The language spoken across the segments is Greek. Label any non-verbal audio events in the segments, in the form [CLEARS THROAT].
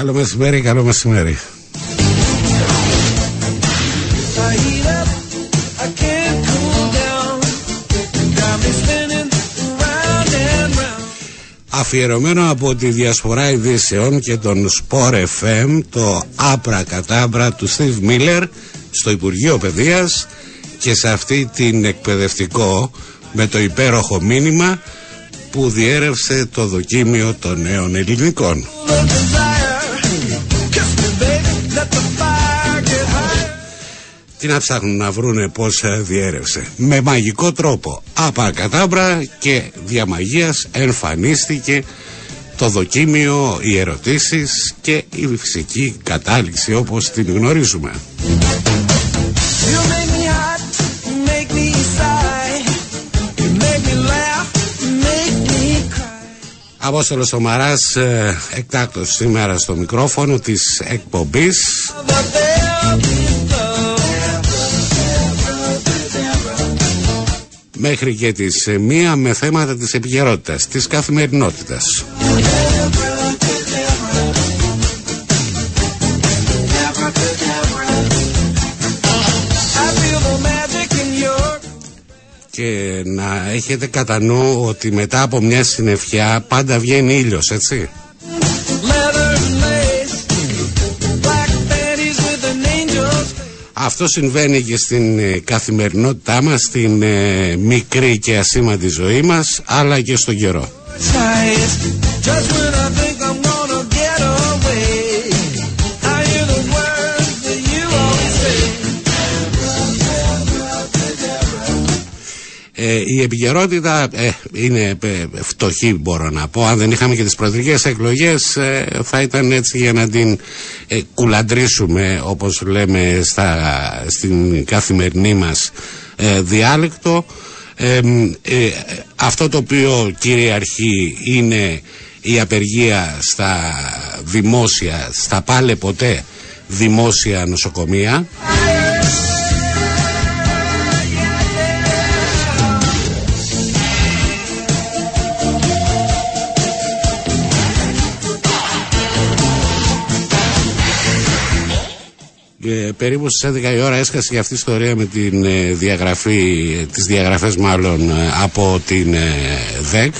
Καλό μεσημέρι, καλό μεσημέρι. Αφιερωμένο από τη Διασπορά Ειδήσεων και τον Sport FM το άπρα κατάμπρα του Steve Miller στο Υπουργείο Παιδείας και σε αυτή την εκπαιδευτικό με το υπέροχο μήνυμα που διέρευσε το δοκίμιο των νέων ελληνικών. Τι να ψάχνουν να βρούνε πώς διέρευσε. Με μαγικό τρόπο. Απακατάμπρα και διαμαγείας εμφανίστηκε το δοκίμιο, οι ερωτήσεις και η φυσική κατάληξη όπως την γνωρίζουμε. Απόστολος Σομαράς ε, εκτάκτος σήμερα στο μικρόφωνο της εκπομπής μέχρι και τις ε, μία με θέματα της επικαιρότητας, της καθημερινότητας. Και να έχετε κατά νου ότι μετά από μια συννεφιά πάντα βγαίνει ήλιος, έτσι. Αυτό συμβαίνει και στην ε, καθημερινότητά μας, στην ε, μικρή και ασήμαντη ζωή μας, αλλά και στον καιρό. Ε, η επικαιρότητα ε, είναι ε, φτωχή μπορώ να πω. Αν δεν είχαμε και τις προεδρικές εκλογές ε, θα ήταν έτσι για να την κουλαντρήσουμε όπως λέμε στα, στην καθημερινή μας διάλεκτο. Αυτό το οποίο κυριαρχεί είναι η απεργία στα δημόσια στα πάλε ποτέ δημόσια νοσοκομεία Ε, περίπου στις 11 η ώρα έσκασε και αυτή η ιστορία με την ε, διαγραφή, τις διαγραφές μάλλον ε, από την ΔΕΚ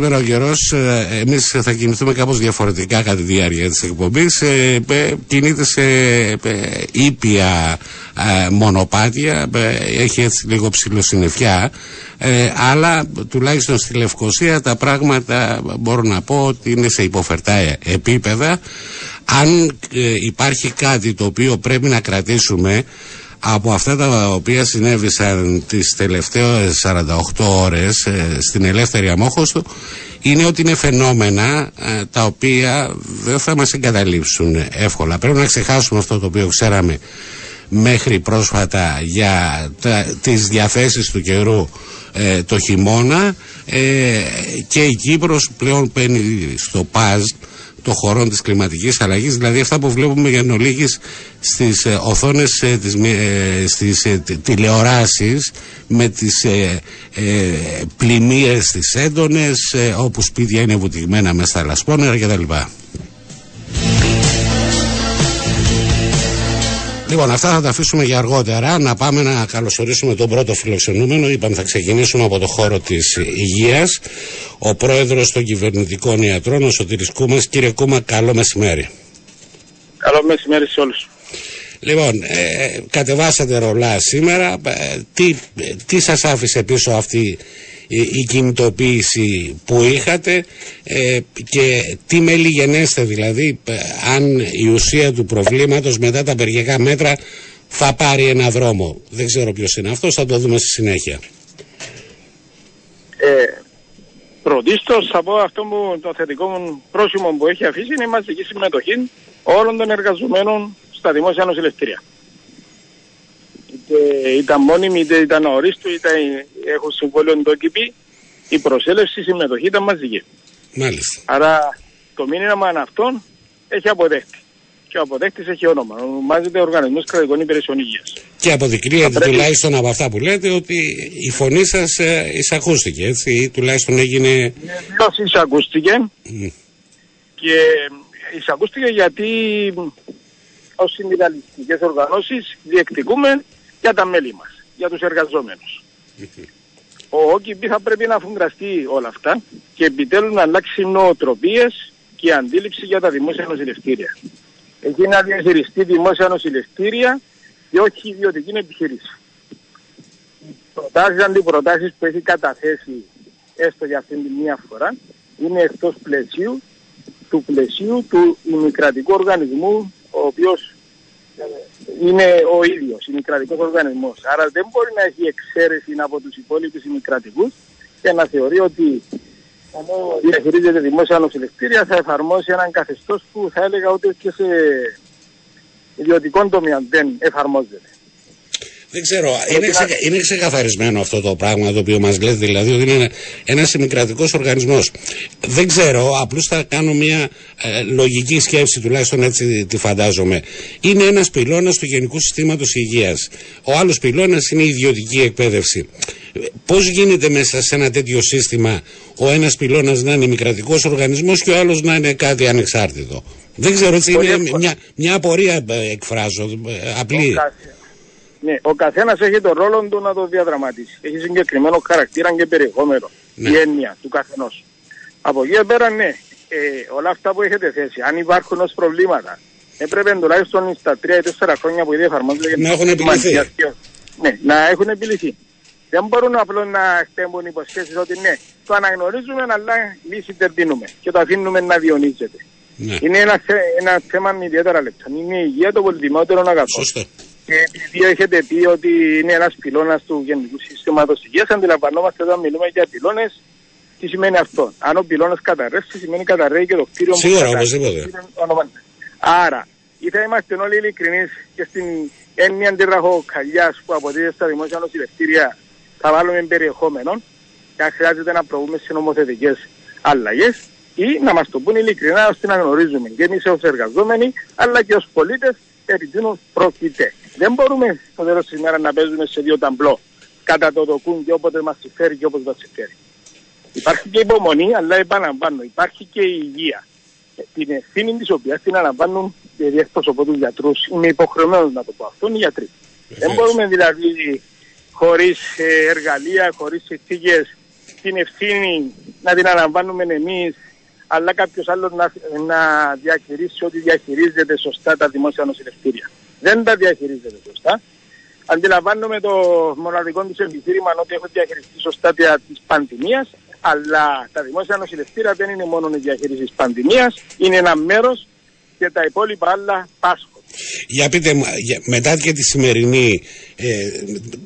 Σήμερα ο καιρός, ε, εμείς θα κινηθούμε κάπως διαφορετικά κατά τη διάρκεια της εκπομπής. Ε, κινείται σε ήπια μονοπάτια, έχει έτσι λίγο ψηλοσυννεφιά. Ε, αλλά τουλάχιστον στη Λευκοσία τα πράγματα μπορώ να πω ότι είναι σε υποφερτά επίπεδα. Αν υπάρχει κάτι το οποίο πρέπει να κρατήσουμε από αυτά τα οποία συνέβησαν τις τελευταίες 48 ώρες ε, στην ελεύθερη αμόχωστο είναι ότι είναι φαινόμενα ε, τα οποία δεν θα μας εγκαταλείψουν εύκολα. Πρέπει να ξεχάσουμε αυτό το οποίο ξέραμε μέχρι πρόσφατα για τα, τις διαθέσεις του καιρού ε, το χειμώνα και η Κύπρος πλέον παίρνει στο ΠΑΖ των χωρών της κλιματικής αλλαγής δηλαδή αυτά που βλέπουμε για νολίγης στις ε, οθόνες ε, της, ε, στις ε, τηλεοράσεις με τις ε, ε, πλημμύρες τις έντονες ε, όπου σπίτια είναι βουτυγμένα μέσα στα λασπόνερα κτλ. Λοιπόν, αυτά θα τα αφήσουμε για αργότερα. Να πάμε να καλωσορίσουμε τον πρώτο φιλοξενούμενο. Είπαμε θα ξεκινήσουμε από το χώρο της υγείας. Ο πρόεδρος των κυβερνητικών ιατρών, ο Σωτήρης Κούμας. Κύριε Κούμα, καλό μεσημέρι. Καλό μεσημέρι σε όλους. Λοιπόν, ε, κατεβάσατε ρολά σήμερα. Ε, τι, τι σας άφησε πίσω αυτή η, κινητοποίηση που είχατε ε, και τι μέλη γενέστε δηλαδή αν η ουσία του προβλήματος μετά τα απεργιακά μέτρα θα πάρει ένα δρόμο. Δεν ξέρω ποιος είναι αυτός, θα το δούμε στη συνέχεια. Ε, πρωτίστως θα πω αυτό που το θετικό μου πρόσημο που έχει αφήσει είναι η μαζική συμμετοχή όλων των εργαζομένων στα δημόσια νοσηλευτήρια. Είτε ήταν μόνιμη, είτε ήταν ορίστου, είτε έχουν συμβόλαιο το ΚΠ, η προσέλευση, η συμμετοχή ήταν μαζική. Μάλιστα. Άρα το μήνυμα αυτόν έχει αποδέχτη και ο αποδέκτης έχει όνομα. Ονομάζεται Οργανισμός Κρατικών Υπηρεσιών Υγείας. Και αποδεικνύεται πρέπει... τουλάχιστον από αυτά που λέτε ότι η φωνή σας ε, εισακούστηκε, έτσι, ή τουλάχιστον έγινε. Βεβαίως εισακούστηκε. Mm. Και εισακούστηκε γιατί ως συνδικαλιστικέ οργανώσεις διεκδικούμε για τα μέλη μας, για τους εργαζόμενους. Ο ΟΚΙΠ θα πρέπει να αφουγκραστεί όλα αυτά και επιτέλους να αλλάξει νοοτροπίες και αντίληψη για τα δημόσια νοσηλευτήρια εκεί να διαχειριστεί δημόσια νοσηλευτήρια και όχι ιδιωτική επιχείρηση. Οι προτάσεις, αντιπροτάσεις που έχει καταθέσει έστω για αυτήν την μία φορά είναι εκτός πλαισίου του πλαισίου του ημικρατικού οργανισμού ο οποίος ε, είναι ο ίδιος, ημικρατικός οργανισμός. Άρα δεν μπορεί να έχει εξαίρεση από τους υπόλοιπους ημικρατικούς και να θεωρεί ότι ενώ διαχειρίζεται δημόσια νοσηλευτήρια θα εφαρμόσει έναν καθεστώς που θα έλεγα ότι και σε ιδιωτικό τομέα δεν εφαρμόζεται. Δεν ξέρω, είναι, ξε, είναι ξεκαθαρισμένο αυτό το πράγμα το οποίο μας λέτε, δηλαδή ότι είναι ένας, ένας ημικρατικός οργανισμός. Δεν ξέρω, απλώς θα κάνω μια ε, λογική σκέψη, τουλάχιστον έτσι τη φαντάζομαι. Είναι ένας πυλώνας του Γενικού Συστήματος Υγείας. Ο άλλος πυλώνας είναι η ιδιωτική εκπαίδευση. Πώς γίνεται μέσα σε ένα τέτοιο σύστημα ο ένας πυλώνας να είναι ημικρατικός οργανισμός και ο άλλος να είναι κάτι ανεξάρτητο; Δεν ξέρω, έτσι είναι μια, μια απορία ε, εκφράζω, ε, απλή. Ναι, ο καθένας έχει τον ρόλο του να το διαδραματίσει. Έχει συγκεκριμένο χαρακτήρα και περιεχόμενο. Ναι. Η έννοια του καθενός. Από εκεί πέρα, ναι, ε, όλα αυτά που έχετε θέσει, αν υπάρχουν ως προβλήματα, έπρεπε τουλάχιστον στα 3-4 χρόνια που ήδη εφαρμόζονται να έχουν επιληθεί. Ναι, να έχουν επιληθεί. Δεν μπορούν απλώς να στέμπουν υποσχέσεις ότι ναι, το αναγνωρίζουμε, αλλά λύση δεν δίνουμε και το αφήνουμε να διονύζεται. Ναι. Είναι ένα, ένα θέμα με ιδιαίτερα λεπτό. Είναι η υγεία το πολυτιμότερο αγαθό. Σωστό. Και επειδή έχετε πει ότι είναι ένας πυλώνας του Γενικού Συστήματος Υγείας, αντιλαμβανόμαστε όταν μιλούμε για πυλώνες, τι σημαίνει αυτό. Αν ο πυλώνας καταρρεύσει, σημαίνει καταρρεύει και το κτίριο μου. Σίγουρα, οπωσδήποτε. Άρα, ή θα είμαστε όλοι ειλικρινείς και στην έννοια αντιρραχοκαλιά που αποδίδεται στα δημόσια νοσηλευτήρια, θα βάλουμε περιεχόμενο και αν χρειάζεται να προβούμε σε νομοθετικέ αλλαγές ή να μας το πούνε ειλικρινά ώστε να γνωρίζουμε και εμείς ως εργαζόμενοι αλλά και ως πολίτες περί τίνο πρόκειται. Δεν μπορούμε στο τέλος της ημέρας να παίζουμε σε δύο ταμπλό κατά το δοκούν και όποτε μας συμφέρει και όποτε μας συμφέρει. Υπάρχει και υπομονή, αλλά επαναλαμβάνω, υπάρχει και η υγεία. Την ευθύνη της οποίας την αναλαμβάνουν οι εκπροσωπώ τους γιατρούς. Είμαι υποχρεωμένος να το πω αυτό, οι γιατροί. Δεν μπορούμε δηλαδή χωρίς ε, εργαλεία, χωρίς συνθήκες την ευθύνη να την αναλαμβάνουμε εμείς αλλά κάποιος άλλος να, να διαχειρίσει ότι διαχειρίζεται σωστά τα δημόσια νοσηλευτήρια. Δεν τα διαχειρίζεται σωστά. Αντιλαμβάνομαι το μοναδικό του επιχείρημα ότι έχω διαχειριστεί σωστά τη πανδημίας, αλλά τα δημόσια νοσηλευτήρια δεν είναι μόνο η διαχείριση της πανδημίας, είναι ένα μέρος και τα υπόλοιπα άλλα πάσχουν. Για πείτε μου, μετά και τη σημερινή, ε,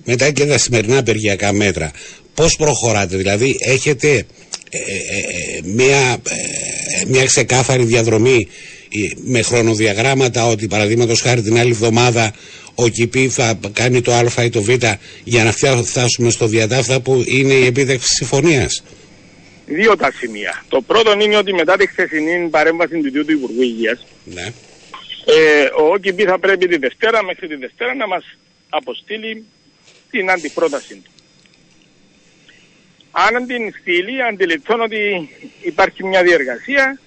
μετά και τα σημερινά απεργιακά μέτρα, πώς προχωράτε, δηλαδή έχετε ε, ε, ε, μια, μια ξεκάθαρη διαδρομή με χρονοδιαγράμματα ότι παραδείγματος χάρη την άλλη εβδομάδα ο ΚΙΠΗ θα κάνει το Α ή το Β για να φτάσουμε στο διατάφτα που είναι η επίτευξη συμφωνίας. Δύο τα σημεία. Το πρώτο είναι ότι μετά τη χθεσινή παρέμβαση του ίδιου του Υπουργού Υγείας, ναι. ε, ο ΟΚΙΠΗ θα πρέπει τη Δευτέρα μέχρι τη Δευτέρα να μας αποστείλει την αντιπρόταση του. Αν την στείλει, αντιληφθώ ότι υπάρχει μια διεργασία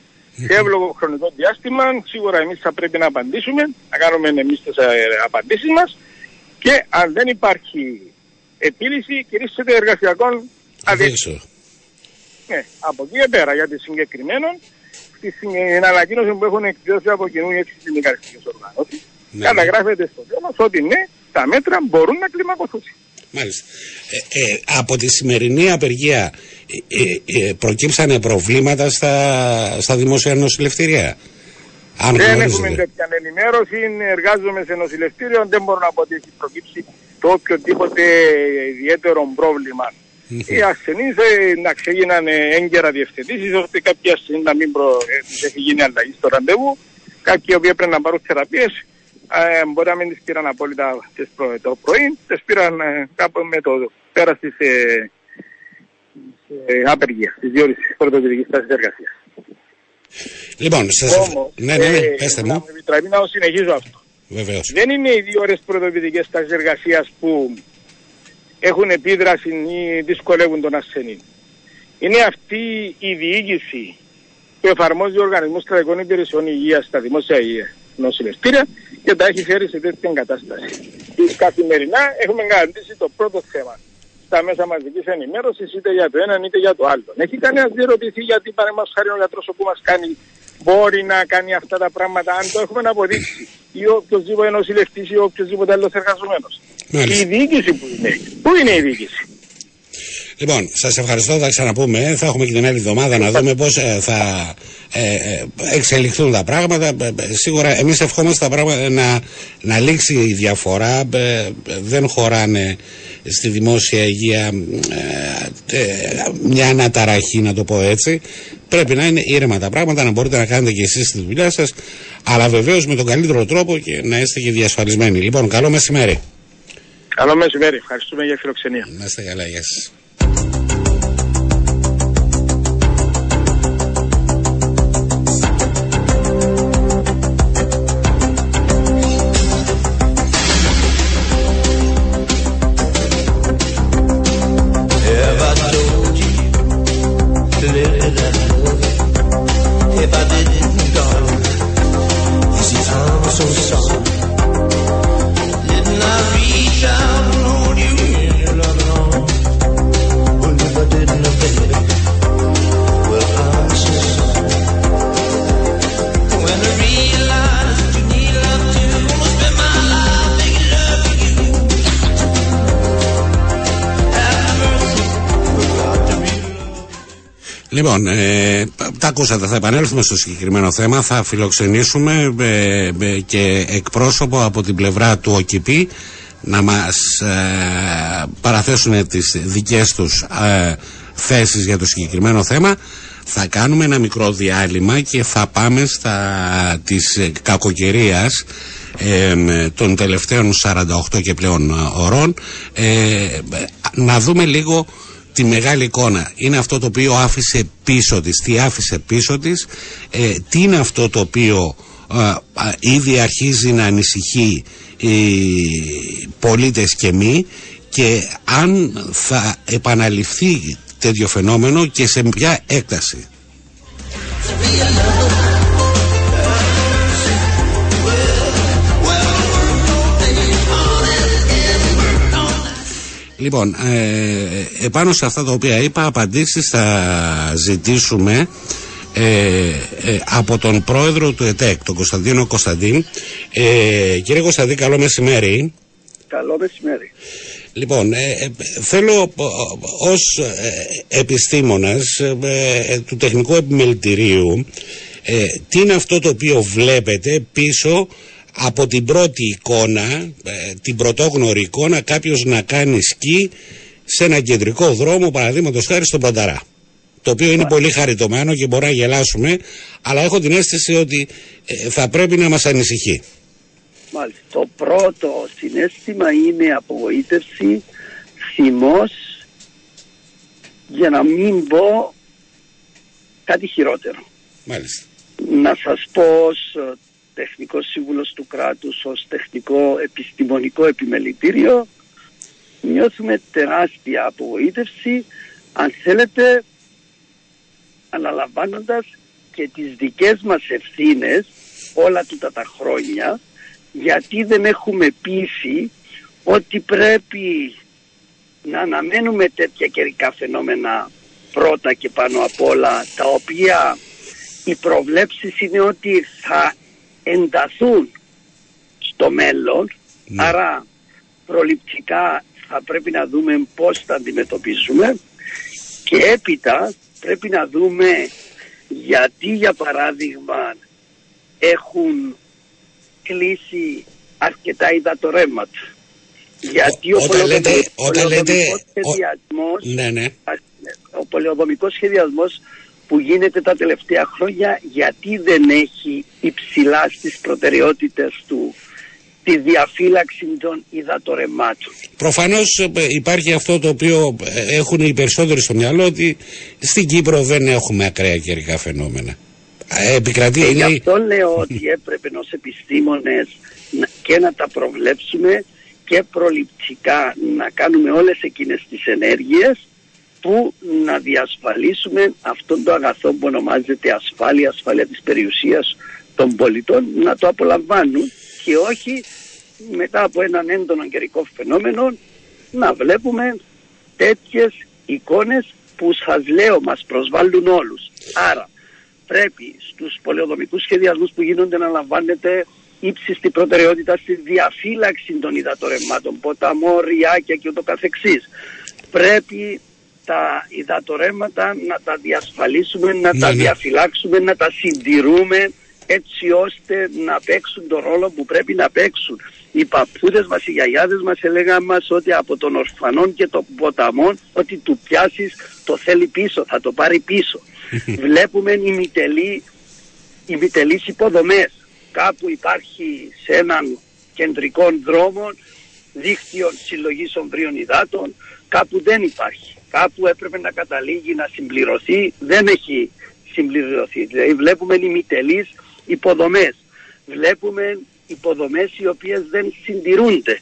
σε εύλογο χρονικό διάστημα. Σίγουρα εμείς θα πρέπει να απαντήσουμε, να κάνουμε εμείς τις ε, απαντήσεις μας και αν δεν υπάρχει επίλυση, κηρύσσεται εργασιακών αδίέξοδο. Ναι, από εκεί και πέρα για τη συγκεκριμένο, στην ανακοίνωση που έχουν εκδηλώσει από κοινού οι έξι συνδικαλιστικές οργανώσεις, ναι, ναι. καταγράφεται στο τέλος ότι ναι, τα μέτρα μπορούν να κλιμακωθούν. Μάλιστα. Ε, ε, από τη σημερινή απεργία ε, προκύψανε προβλήματα στα, στα δημόσια νοσηλευτήρια; Αν δεν έχουμε τέτοια ενημέρωση, εργάζομαι σε νοσηλευτήριο, δεν μπορώ να πω ότι έχει προκύψει το οποιοδήποτε ιδιαίτερο πρόβλημα. Οι ασθενείς να ξεκίνανε έγκαιρα διευθετήσεις ώστε κάποια στιγμή να μην προ... έχει γίνει αλλαγή στο ραντεβού. Κάποιοι οποίοι έπρεπε να πάρουν θεραπείες ε, μπορεί να μην τις πήραν απόλυτα το πρωί, τις πήραν ε, κάπου με το πέρα της ε, ε, απεργία, της διόρυσης πρωτοβουλικής τάσης εργασίας. Λοιπόν, σας... Όμως, ναι, ναι, ναι, ε, πέστε μου. Επιτραπεί να συνεχίζω αυτό. Βεβαίως. Δεν είναι οι δύο ώρες πρωτοβουλικές τάσης εργασίας που έχουν επίδραση ή δυσκολεύουν τον ασθενή. Είναι αυτή η διοίκηση που εφαρμόζει ο Οργανισμός Κρατικών Υπηρεσιών Υγείας στα δημόσια υγεία νοσηλευτήρια και τα έχει φέρει σε τέτοια κατάσταση. Και καθημερινά έχουμε garantiσει το πρώτο θέμα στα μέσα μαζικής ενημέρωσης είτε για το ένα είτε για το άλλο. Έχει κανένας διερωτηθεί γιατί παραδείγματος χάρη ο γιατρός που μας κάνει μπορεί να κάνει αυτά τα πράγματα αν το έχουμε αποδείξει ή οποιοδήποτε νοσηλευτή ή οποιοδήποτε άλλος εργαζομένος. Η διοίκηση που είναι. Πού είναι η διοίκηση; Λοιπόν, σας ευχαριστώ. Θα ξαναπούμε. Θα έχουμε και την άλλη εβδομάδα να δούμε πώς ε, θα ε, ε, εξελιχθούν τα πράγματα. Σίγουρα εμείς ευχόμαστε τα πράγματα να, να λήξει η διαφορά. δεν χωράνε στη δημόσια υγεία μια αναταραχή, να το πω έτσι. Πρέπει να είναι ήρεμα τα πράγματα, να μπορείτε να κάνετε και εσείς τη δουλειά σας, αλλά βεβαίως με τον καλύτερο τρόπο και να είστε και διασφαλισμένοι. Λοιπόν, καλό μεσημέρι. Καλό μεσημέρι. Ευχαριστούμε για φιλοξενία. Να είστε καλά. Γεια σας. Bye. Λοιπόν, ε, τα ακούσατε, θα επανέλθουμε στο συγκεκριμένο θέμα. Θα φιλοξενήσουμε ε, ε, και εκπρόσωπο από την πλευρά του ΟΚΙΠΗ να μας ε, παραθέσουν τις δικές τους ε, θέσεις για το συγκεκριμένο θέμα. Θα κάνουμε ένα μικρό διάλειμμα και θα πάμε στα της κακοκαιρίας των τελευταίων 48 και πλέον ωρών να δούμε λίγο τη μεγάλη εικόνα. Είναι αυτό το οποίο άφησε πίσω της. Τι άφησε πίσω της, ε, τι είναι αυτό το οποίο ήδη αρχίζει να ανησυχεί οι πολίτες και μη και αν θα επαναληφθεί τέτοιο φαινόμενο και σε ποια έκταση. Λοιπόν, ε, επάνω σε αυτά τα οποία είπα, απαντήσεις θα ζητήσουμε ε, ε, από τον πρόεδρο του ΕΤΕΚ, τον Κωνσταντίνο Κωνσταντίν. Ε, κύριε Κωνσταντίν, καλό μεσημέρι. Καλό μεσημέρι. Λοιπόν, ε, θέλω ως επιστήμονας του τεχνικού επιμελητηρίου τι είναι αυτό το οποίο βλέπετε πίσω από την πρώτη εικόνα, ε, την πρωτόγνωρη εικόνα, κάποιος να κάνει σκι σε ένα κεντρικό δρόμο, παραδείγματος χάρη στον Πανταρά. Το οποίο είναι πολύ χαριτωμένο και μπορεί να γελάσουμε, αλλά έχω την αίσθηση ότι ε, θα πρέπει να μας ανησυχεί. Μάλιστα. Το πρώτο συνέστημα είναι απογοήτευση, θυμός, για να μην πω κάτι χειρότερο. Μάλιστα. Να σας πω τεχνικός σύμβουλος του κράτους ως τεχνικό επιστημονικό επιμελητήριο. Νιώθουμε τεράστια απογοήτευση αν θέλετε αναλαμβάνοντας και τις δικές μας ευθύνες όλα τούτα τα χρόνια γιατί δεν έχουμε πείσει ότι πρέπει να αναμένουμε τέτοια καιρικά φαινόμενα πρώτα και πάνω απ' όλα τα οποία οι προβλέψεις είναι ότι θα ενταθούν στο μέλλον, ναι. άρα προληπτικά θα πρέπει να δούμε πώς θα αντιμετωπίσουμε και έπειτα πρέπει να δούμε γιατί για παράδειγμα έχουν κλείσει αρκετά υδατορέμματα. Γιατί ο, όταν λέτε, όταν λέτε, σχεδιασμός, ναι, ναι. ο πολεοδομικός σχεδιασμός που γίνεται τα τελευταία χρόνια γιατί δεν έχει υψηλά στις προτεραιότητες του τη διαφύλαξη των υδατορεμάτων. Προφανώς ε, υπάρχει αυτό το οποίο ε, έχουν οι περισσότεροι στο μυαλό ότι στην Κύπρο δεν έχουμε ακραία καιρικά φαινόμενα. Ε, επικρατεί, και είναι... Γι' αυτό λέω ότι έπρεπε ως επιστήμονες και να τα προβλέψουμε και προληπτικά να κάνουμε όλες εκείνες τις ενέργειες που να διασφαλίσουμε αυτόν το αγαθό που ονομάζεται ασφάλεια, ασφάλεια της περιουσίας των πολιτών να το απολαμβάνουν και όχι μετά από έναν έντονο καιρικό φαινόμενο να βλέπουμε τέτοιες εικόνες που σας λέω μας προσβάλλουν όλους. Άρα πρέπει στους πολεοδομικούς σχεδιασμούς που γίνονται να λαμβάνεται ύψιστη προτεραιότητα στη διαφύλαξη των υδατορεμμάτων, ποταμό, ριάκια και ούτω καθεξής. Πρέπει τα υδατορέμματα να τα διασφαλίσουμε, να τα ναι, ναι. διαφυλάξουμε, να τα συντηρούμε έτσι ώστε να παίξουν τον ρόλο που πρέπει να παίξουν. Οι παππούδες μας, οι γιαγιάδες μας έλεγαν μας ότι από τον ορφανόν και τον ποταμόν ότι του πιάσεις το θέλει πίσω, θα το πάρει πίσω. [LAUGHS] Βλέπουμε ημιτελεί, ημιτελείς υποδομές. Κάπου υπάρχει σε έναν κεντρικό δρόμο δίκτυο συλλογής ομβρίων υδάτων, κάπου δεν υπάρχει. Κάπου έπρεπε να καταλήγει να συμπληρωθεί, δεν έχει συμπληρωθεί. Δηλαδή βλέπουμε ημιτελείς υποδομές. Βλέπουμε υποδομές οι οποίες δεν συντηρούνται.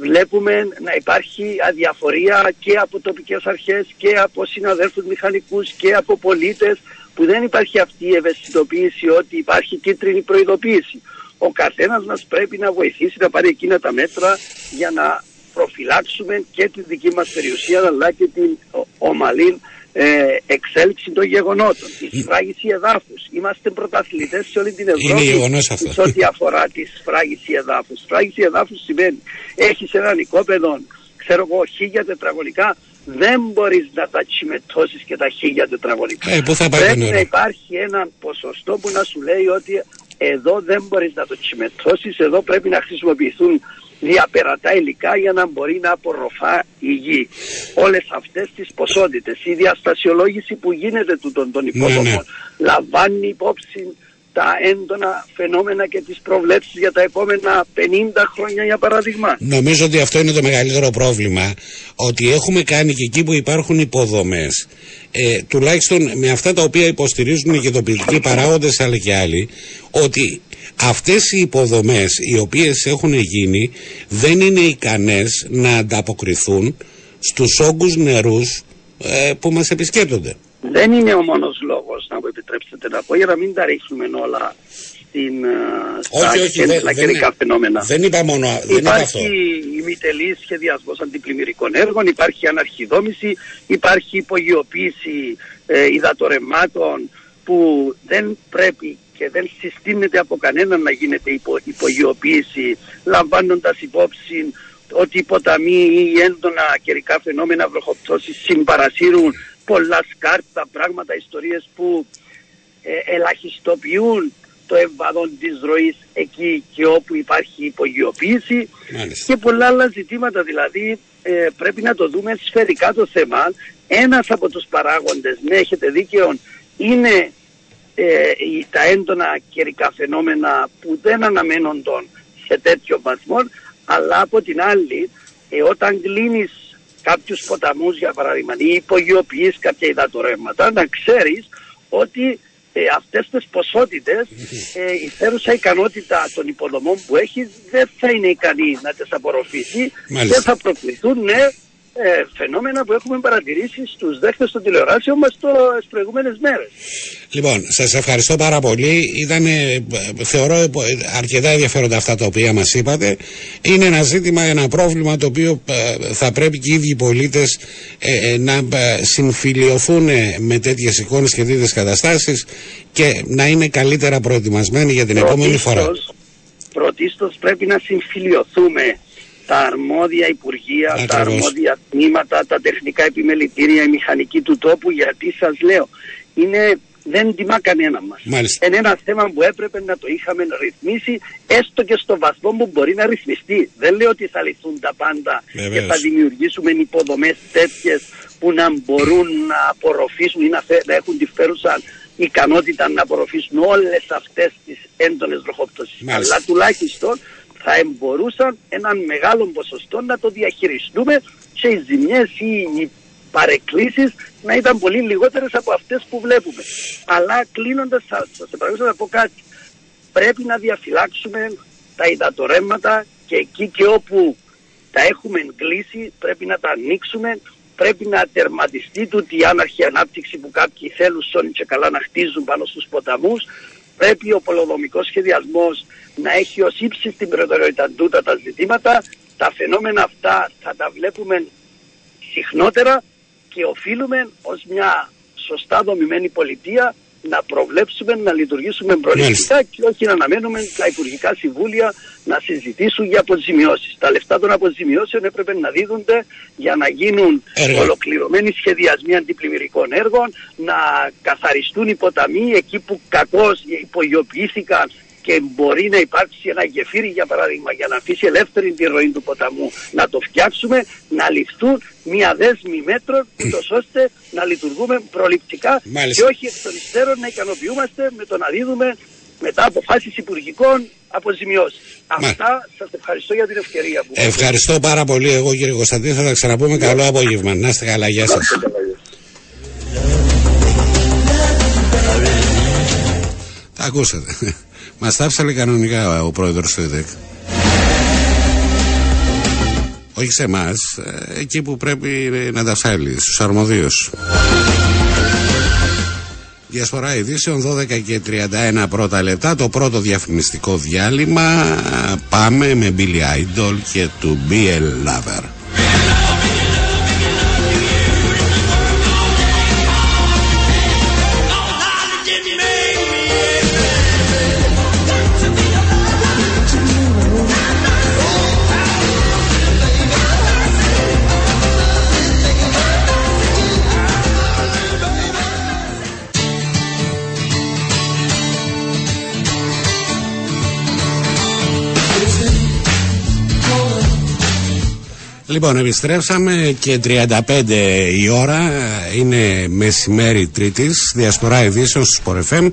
Βλέπουμε να υπάρχει αδιαφορία και από τοπικές αρχές και από συναδέλφους μηχανικούς και από πολίτες που δεν υπάρχει αυτή η ευαισθητοποίηση ότι υπάρχει κίτρινη προειδοποίηση. Ο καθένας μας πρέπει να βοηθήσει να πάρει εκείνα τα μέτρα για να προφυλάξουμε και τη δική μας περιουσία αλλά και την ομαλή ε, εξέλιξη των γεγονότων, τη σφράγιση εδάφους. Είμαστε πρωταθλητές σε όλη την Ευρώπη σε ό,τι αφορά τη σφράγιση εδάφους. Σφράγιση εδάφους σημαίνει έχεις ένα οικόπεδο, ξέρω εγώ, χίλια τετραγωνικά, δεν μπορείς να τα τσιμετώσεις και τα χίλια τετραγωνικά. Ε, θα Πρέπει να υπάρχει ένα ποσοστό που να σου λέει ότι εδώ δεν μπορείς να το τσιμετώσεις, εδώ πρέπει να χρησιμοποιηθούν διαπερατά υλικά για να μπορεί να απορροφά η γη. Όλες αυτές τις ποσότητες, η διαστασιολόγηση που γίνεται τούτων των υποδομών ναι, ναι. λαμβάνει υπόψη τα έντονα φαινόμενα και τις προβλέψεις για τα επόμενα 50 χρόνια για παράδειγμα. Νομίζω ότι αυτό είναι το μεγαλύτερο πρόβλημα, ότι έχουμε κάνει και εκεί που υπάρχουν υποδομές, ε, τουλάχιστον με αυτά τα οποία υποστηρίζουν και τοπικοί παράγοντες αλλά και άλλοι, ότι αυτές οι υποδομές οι οποίες έχουν γίνει δεν είναι ικανές να ανταποκριθούν στους όγκους νερούς ε, που μας επισκέπτονται. Δεν είναι ο μόνος λόγος να μου επιτρέψετε να πω για να μην τα ρίχνουμε όλα στην, ε, στα όχι, όχι, δεν, καιρικά φαινόμενα. Δεν είπα μόνο δεν Υπάρχει ημιτελή σχεδιασμός αντιπλημμυρικών έργων, υπάρχει αναρχιδόμηση, υπάρχει υπογειοποίηση ε, υδατορεμάτων που δεν πρέπει και δεν συστήνεται από κανέναν να γίνεται υπο, υπογειοποίηση λαμβάνοντας υπόψη ότι οι ποταμοί ή έντονα καιρικά φαινόμενα βροχοπτώσεις συμπαρασύρουν πολλά σκάρτα, πράγματα, ιστορίες που ε, ελαχιστοποιούν το εμβαδόν της ροής εκεί και όπου υπάρχει υπογειοποίηση. Και πολλά άλλα ζητήματα δηλαδή ε, πρέπει να το δούμε σφαιρικά το θέμα. Ένας από τους παράγοντες, ναι έχετε δίκαιο, είναι ε, τα έντονα καιρικά φαινόμενα που δεν αναμένονταν σε τέτοιο βαθμό αλλά από την άλλη ε, όταν κλείνεις κάποιους ποταμούς για παράδειγμα ή υπογειοποιείς κάποια υδατορεύματα να ξέρεις ότι ε, αυτές τις ποσότητες [LAUGHS] ε, η θέρουσα ικανότητα των υποδομών που έχεις δεν θα είναι ικανή να τις απορροφήσει και θα προκληθούν ναι, ε, φαινόμενα που έχουμε παρατηρήσεις στους δέχτες των τηλεοράσεων μας τις προηγούμενες μέρες. Λοιπόν, σας ευχαριστώ πάρα πολύ. Ήταν, θεωρώ, αρκετά ενδιαφέροντα αυτά τα οποία μας είπατε. Είναι ένα ζήτημα, ένα πρόβλημα το οποίο ε, θα πρέπει και οι ίδιοι πολίτες ε, ε, να συμφιλειωθούν με τέτοιες εικόνες και τέτοιες καταστάσεις και να είναι καλύτερα προετοιμασμένοι για την επόμενη φορά. Πρωτίστως πρέπει να συμφιλειωθούμε τα αρμόδια υπουργεία, τα αρμόδια τμήματα, τα τεχνικά επιμελητήρια, η μηχανική του τόπου, γιατί σας λέω, είναι δεν τιμά κανένα μας. Είναι ένα θέμα που έπρεπε να το είχαμε ρυθμίσει, έστω και στο βαθμό που μπορεί να ρυθμιστεί. Δεν λέω ότι θα λυθούν τα πάντα και θα δημιουργήσουμε υποδομές τέτοιες που να μπορούν να απορροφήσουν ή να, να έχουν τη φέρουσα ικανότητα να απορροφήσουν όλες αυτές τις έντονες βροχοπτώσεις. Αλλά τουλάχιστον θα μπορούσαν έναν μεγάλο ποσοστό να το διαχειριστούμε και οι ζημιές ή οι παρεκκλήσεις να ήταν πολύ λιγότερες από αυτές που βλέπουμε. Αλλά κλείνοντας θα σας επαγγελματώ να πω κάτι. Πρέπει να διαφυλάξουμε τα υδατορέμματα και εκεί και όπου τα έχουμε κλείσει πρέπει να τα ανοίξουμε πρέπει να τερματιστεί τούτη η άναρχη ανάπτυξη που κάποιοι θέλουν σώνει και καλά να χτίζουν πάνω στους ποταμούς πρέπει ο πολεοδομικός σχεδιασμός να έχει ως ύψη στην προτεραιότητα τούτα τα ζητήματα. Τα φαινόμενα αυτά θα τα βλέπουμε συχνότερα και οφείλουμε ως μια σωστά δομημένη πολιτεία να προβλέψουμε, να λειτουργήσουμε προληπτικά και όχι να αναμένουμε τα Υπουργικά Συμβούλια να συζητήσουν για αποζημιώσεις. Τα λεφτά των αποζημιώσεων έπρεπε να δίδονται για να γίνουν Έργα. ολοκληρωμένοι σχεδιασμοί αντιπλημμυρικών έργων, να καθαριστούν οι ποταμοί εκεί που κακώς υπογειοποιήθηκαν και μπορεί να υπάρξει ένα γεφύρι για παράδειγμα για να αφήσει ελεύθερη τη ροή του ποταμού να το φτιάξουμε, να ληφθούν μια δέσμη μέτρων ούτως [CLEARS THROAT] ώστε να λειτουργούμε προληπτικά και όχι εκ των υστέρων να ικανοποιούμαστε με το να δίδουμε μετά αποφάσεις υπουργικών αποζημιώσεις. Αυτά σας ευχαριστώ για την ευκαιρία που Ευχαριστώ πάρα πολύ εγώ κύριε Κωνσταντίνο. Θα τα ξαναπούμε. Καλό απόγευμα. Να είστε καλά. Γεια σας. Τα ακούσατε. Μας τα άφησε κανονικά ο πρόεδρος του ΕΔΕΚ. Όχι σε εμάς, ε, εκεί που πρέπει να τα φέρει, στους αρμοδίους. Διασπορά ειδήσεων 12 και 31 πρώτα λεπτά. Το πρώτο διαφημιστικό διάλειμμα. Πάμε με Billy Idol και του BL Lover. Λοιπόν, επιστρέψαμε και 35 η ώρα, είναι μεσημέρι Τρίτης, διασπορά ειδήσεων στους Πορεφέμ.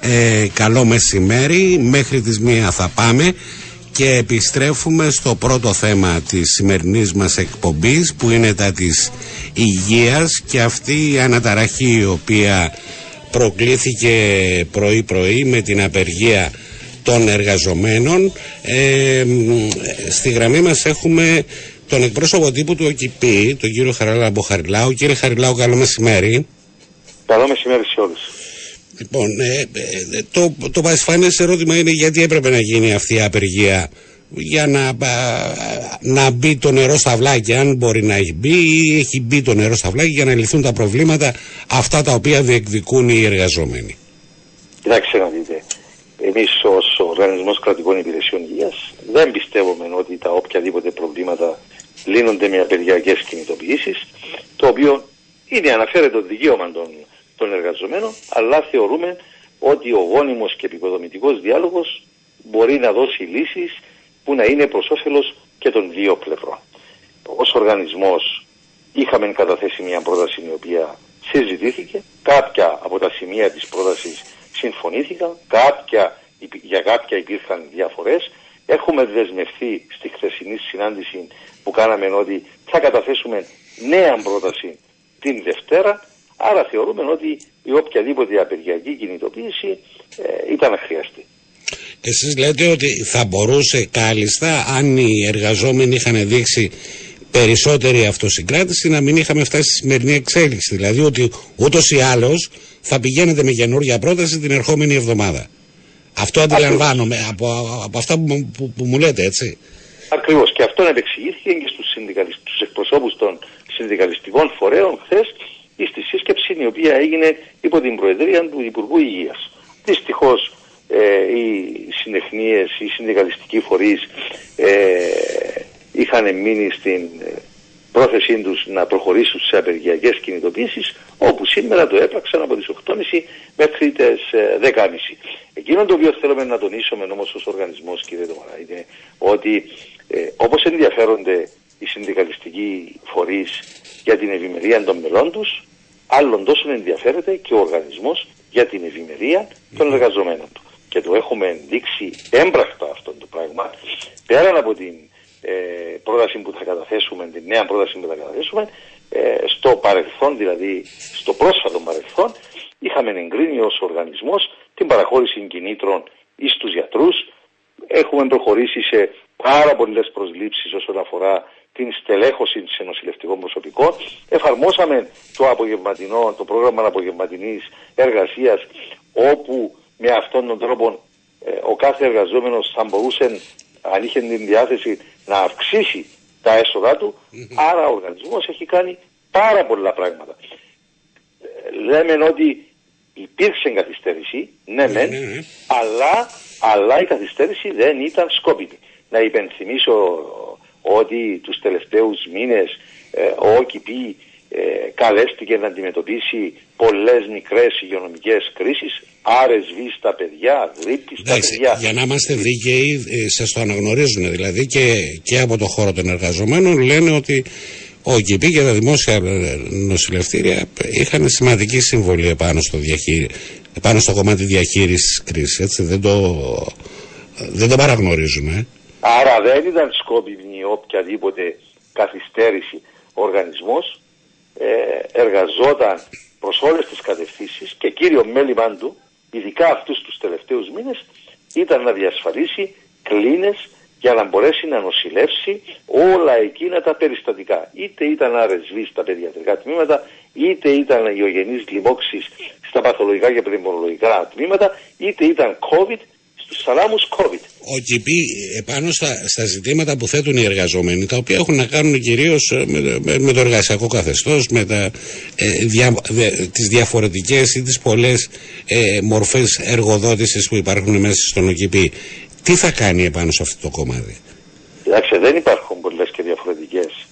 Ε, καλό μεσημέρι, μέχρι τις μία θα πάμε και επιστρέφουμε στο πρώτο θέμα της σημερινής μας εκπομπής που είναι τα της υγείας και αυτή η αναταραχή η οποία προκλήθηκε πρωί-πρωί με την απεργία των εργαζομένων. Ε, στη γραμμή μας έχουμε τον εκπρόσωπο τύπου του ΟΚΙΠΗ, τον κύριο Χαραλάμπο Μποχαριλάου. Κύριε Χαριλάου, καλό μεσημέρι. Καλό μεσημέρι σε όλους. Λοιπόν, ε, ε, το, το πασφανές ερώτημα είναι γιατί έπρεπε να γίνει αυτή η απεργία για να, να μπει το νερό στα βλάκια, αν μπορεί να έχει μπει ή έχει μπει το νερό στα βλάκια για να λυθούν τα προβλήματα αυτά τα οποία διεκδικούν οι εργαζόμενοι. Κοιτάξτε να δείτε, εμείς ως Οργανισμός Κρατικών Υπηρεσιών Υγείας δεν πιστεύουμε ότι τα οποιαδήποτε προβλήματα λύνονται με απεργιακές κινητοποιήσεις, το οποίο είναι αναφέρεται το δικαίωμα των, των εργαζομένων, αλλά θεωρούμε ότι ο γόνιμος και επικοδομητικός διάλογος μπορεί να δώσει λύσεις που να είναι προς όφελος και των δύο πλευρών. Ως οργανισμός είχαμε καταθέσει μια πρόταση η οποία συζητήθηκε, κάποια από τα σημεία της πρότασης συμφωνήθηκαν, κάποια, για κάποια υπήρχαν διαφορές. Έχουμε δεσμευθεί στη χθεσινή συνάντηση που κάναμε ότι θα καταθέσουμε νέα πρόταση την Δευτέρα, άρα θεωρούμε ότι η οποιαδήποτε απεργιακή κινητοποίηση ε, ήταν αχρίαστη. Εσείς λέτε ότι θα μπορούσε κάλλιστα αν οι εργαζόμενοι είχαν δείξει περισσότερη αυτοσυγκράτηση να μην είχαμε φτάσει στη σημερινή εξέλιξη. Δηλαδή ότι ούτως ή άλλως θα πηγαίνετε με καινούργια πρόταση την ερχόμενη εβδομάδα. Αυτό αντιλαμβάνομαι από, από αυτά που, που, που, μου λέτε, έτσι. Ακριβώς. Και αυτό επεξηγήθηκε και στους εκπροσώπους των συνδικαλιστικών φορέων χθες στη σύσκεψη η οποία έγινε υπό την Προεδρία του Υπουργού Υγείας. Δυστυχώς ε, οι συνεχνίες, οι συνδικαλιστικοί φορείς ε, είχαν μείνει στην ε, πρόθεσή τους να προχωρήσουν σε απεργιακές κινητοποιήσει, όπου σήμερα το έπραξαν από τις 8.30 μέχρι τις 10.30. Εκείνο το οποίο θέλουμε να τονίσουμε όμω ως οργανισμός, κύριε Δωμαρά, είναι ότι ε, όπως ενδιαφέρονται οι συνδικαλιστικοί φορείς για την ευημερία των μελών τους, άλλον τόσο ενδιαφέρεται και ο οργανισμός για την ευημερία των εργαζομένων του. Και το έχουμε δείξει έμπρακτα αυτό το πράγμα, πέραν από την ε, πρόταση που θα καταθέσουμε, την νέα πρόταση που θα καταθέσουμε, ε, στο παρελθόν, δηλαδή στο πρόσφατο παρελθόν, είχαμε εγκρίνει ως οργανισμός την παραχώρηση κινήτρων εις τους γιατρούς. Έχουμε προχωρήσει σε πάρα πολλές προσλήψεις όσον αφορά την στελέχωση σε νοσηλευτικών προσωπικών. Εφαρμόσαμε το απογευματινό, το πρόγραμμα απογευματινής εργασίας όπου με αυτόν τον τρόπο ε, ο κάθε εργαζόμενος θα μπορούσε αν είχε την διάθεση να αυξήσει τα έσοδα του, άρα ο οργανισμός έχει κάνει πάρα πολλά πράγματα. Ε, λέμε ότι υπήρξε καθυστέρηση, ναι, ναι, ναι, αλλά, αλλά η καθυστέρηση δεν ήταν σκόπιμη. Να υπενθυμίσω ότι τους τελευταίους μήνες ε, ο ΟΚΙΠΗ ε, καλέστηκε να αντιμετωπίσει πολλές μικρές υγειονομικές κρίσεις, άρες βις στα παιδιά, γρήπη στα παιδιά. Για να είμαστε δίκαιοι, ε, σας το αναγνωρίζουν δηλαδή και, και από το χώρο των εργαζομένων λένε ότι ο ΚΙΠΗ και τα δημόσια ε, νοσηλευτήρια είχαν σημαντική συμβολή επάνω στο, διαχείρι, επάνω στο κομμάτι διαχείρισης κρίσης, έτσι, δεν το, δεν το παραγνωρίζουμε. Άρα δεν ήταν σκόπιμη οποιαδήποτε καθυστέρηση ο οργανισμός ε, εργαζόταν προς όλες τις κατευθύνσεις και κύριο μέλημά του, ειδικά αυτούς τους τελευταίους μήνες, ήταν να διασφαλίσει κλίνες για να μπορέσει να νοσηλεύσει όλα εκείνα τα περιστατικά. Είτε ήταν RSV στα παιδιατρικά τμήματα, είτε ήταν ιογενείς λοιμώξεις στα παθολογικά και πνευμονολογικά τμήματα, είτε ήταν COVID στους θαλάμους COVID. Ο ΚΙΠΗ επάνω στα, στα ζητήματα που θέτουν οι εργαζόμενοι, τα οποία έχουν να κάνουν κυρίως ε, με, με, το εργασιακό καθεστώς, με τα, ε, δια, τις διαφορετικές ή τις πολλές ε, μορφές εργοδότησης που υπάρχουν μέσα στον ΟΚΙΠΗ. Τι θα κάνει επάνω σε αυτό το κομμάτι; Εντάξει, δεν υπάρχουν πολλές και διαφορετικές.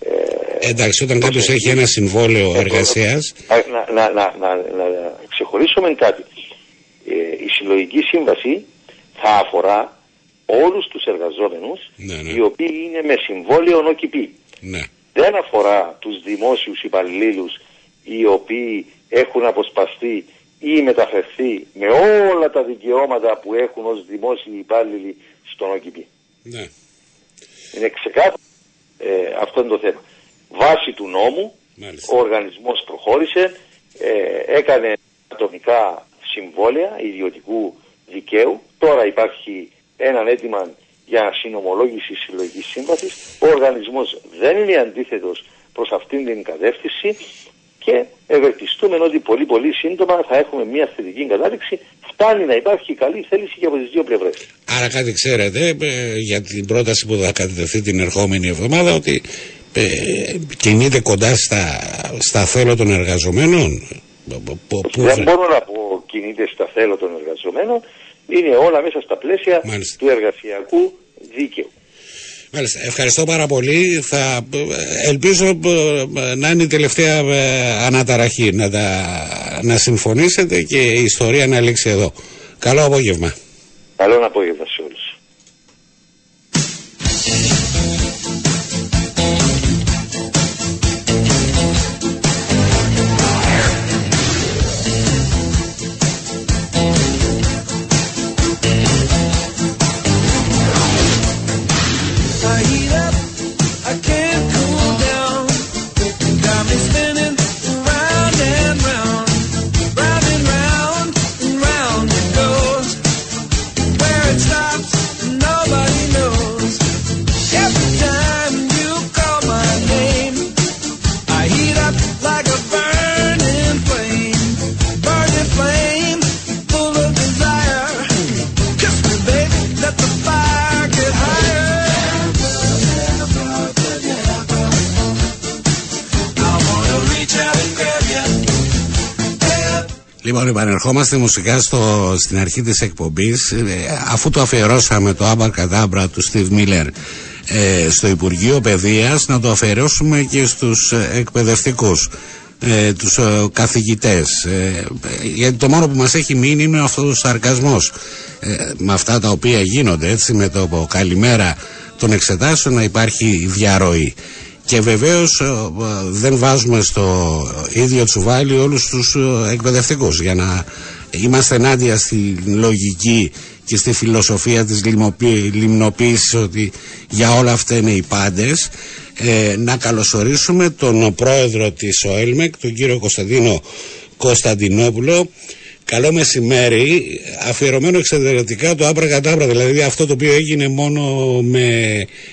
Ε, Εντάξει, όταν κάποιος έχει ένα συμβόλαιο εργασία. Να, να, να, να, να ξεχωρίσουμε κάτι. Ε, η συλλογική σύμβαση θα αφορά όλους τους εργαζόμενους ναι, ναι. οι οποίοι είναι με συμβόλαιο νοκυπή. Ναι. Δεν αφορά τους δημόσιους υπαλλήλους οι οποίοι έχουν αποσπαστεί ή μεταφερθεί με όλα τα δικαιώματα που έχουν ως δημόσιοι υπάλληλοι στον ΟΚΙΠΗ. Ναι. Είναι ξεκάθαρο ε, αυτό είναι το θέμα. Βάσει του νόμου ο οργανισμός προχώρησε, ε, έκανε ατομικά συμβόλαια ιδιωτικού δικαίου. Τώρα υπάρχει ένα αίτημα για συνομολόγηση συλλογική σύμβασης. Ο οργανισμός δεν είναι αντίθετος προς αυτήν την κατεύθυνση και ευελπιστούμε ότι πολύ πολύ σύντομα θα έχουμε μια θετική κατάληξη. Φτάνει να υπάρχει καλή θέληση και από τις δύο πλευρές. Άρα κάτι ξέρετε ε, για την πρόταση που θα κατευθυνθεί την ερχόμενη εβδομάδα ότι ε, κινείται κοντά στα, στα θέλω των εργαζομένων. Δεν μπορώ να πω κινείται στα θέλω των εργαζομένων. Είναι όλα μέσα στα πλαίσια του εργασιακού δίκαιου. Μάλιστα. Ευχαριστώ πάρα πολύ. Θα, ελπίζω ε, να είναι η τελευταία ε, αναταραχή να, τα, να συμφωνήσετε και η ιστορία να λήξει εδώ. Καλό απόγευμα. Καλό απόγευμα σε όλους. Λοιπόν, επανερχόμαστε μουσικά στο, στην αρχή της εκπομπής ε, αφού το αφιερώσαμε το Άμπαρ Καντάμπρα του Steve Miller ε, στο Υπουργείο Παιδείας να το αφαιρώσουμε και στους ε, εκπαιδευτικούς ε, τους ε, καθηγητές ε, γιατί το μόνο που μας έχει μείνει είναι αυτός ο σαρκασμός με αυτά τα οποία γίνονται έτσι με το καλημέρα των εξετάσεων να υπάρχει διαρροή και βεβαίως δεν βάζουμε στο ίδιο τσουβάλι όλους τους εκπαιδευτικούς. Για να είμαστε ενάντια στη λογική και στη φιλοσοφία της λιμνοποίησης ότι για όλα αυτά είναι οι πάντες ε, να καλωσορίσουμε τον πρόεδρο της ΟΕΛΜΕΚ τον κύριο Κωνσταντίνο Κωνσταντινόπουλο Καλό μεσημέρι, αφιερωμένο εξαιρετικά το άπρα κατάπρα, δηλαδή αυτό το οποίο έγινε μόνο με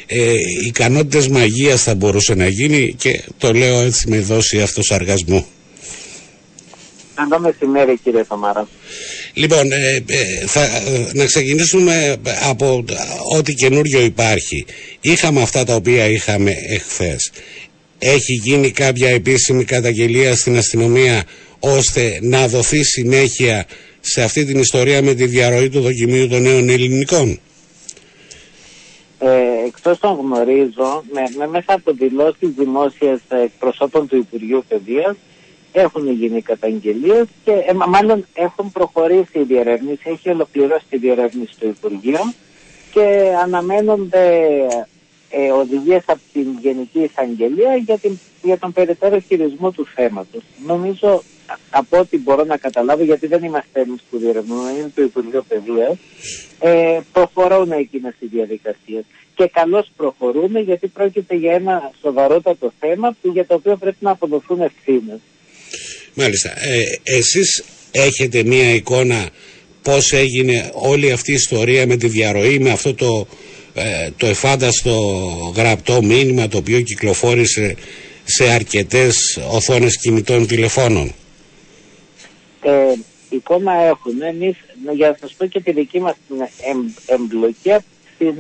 ε, ικανότητες μαγείας θα μπορούσε να γίνει και το λέω έτσι με δόση αυτοσαργασμού. Καλό μεσημέρι κύριε Θωμάρα. Λοιπόν, ε, ε, θα, να ξεκινήσουμε από ό,τι καινούριο υπάρχει. Είχαμε αυτά τα οποία είχαμε εχθές. Έχει γίνει κάποια επίσημη καταγγελία στην αστυνομία ώστε να δοθεί συνέχεια σε αυτή την ιστορία με τη διαρροή του δοκιμίου των νέων ελληνικών. Ε, εκτός των γνωρίζω, με, με μέσα από δηλώσεις δημόσιες εκπροσώπων του Υπουργείου Παιδείας, έχουν γίνει καταγγελίες και ε, μάλλον έχουν προχωρήσει η διερεύνηση, έχει ολοκληρώσει τη διερεύνηση του Υπουργείου και αναμένονται ε, οδηγίες από την Γενική Εισαγγελία για, την, για τον περαιτέρω χειρισμό του θέματος. Νομίζω από ό,τι μπορώ να καταλάβω, γιατί δεν είμαστε εμείς που διερευνούμε, είναι το Υπουργείο Παιδείας, ε, προχωρούν εκείνες οι διαδικασίες. Και καλώς προχωρούν γιατί πρόκειται για ένα σοβαρότατο θέμα που, για το οποίο πρέπει να αποδοθούν ευθύνες. Μάλιστα. Ε, εσείς έχετε μία εικόνα πώς έγινε όλη αυτή η ιστορία με τη διαρροή, με αυτό το, ε, το εφάνταστο γραπτό μήνυμα το οποίο κυκλοφόρησε σε αρκετές οθόνες κινητών τηλεφώνων; Ε, εικόνα έχουν. Εμείς, για να σας πω και τη δική μας εμπλοκή στην,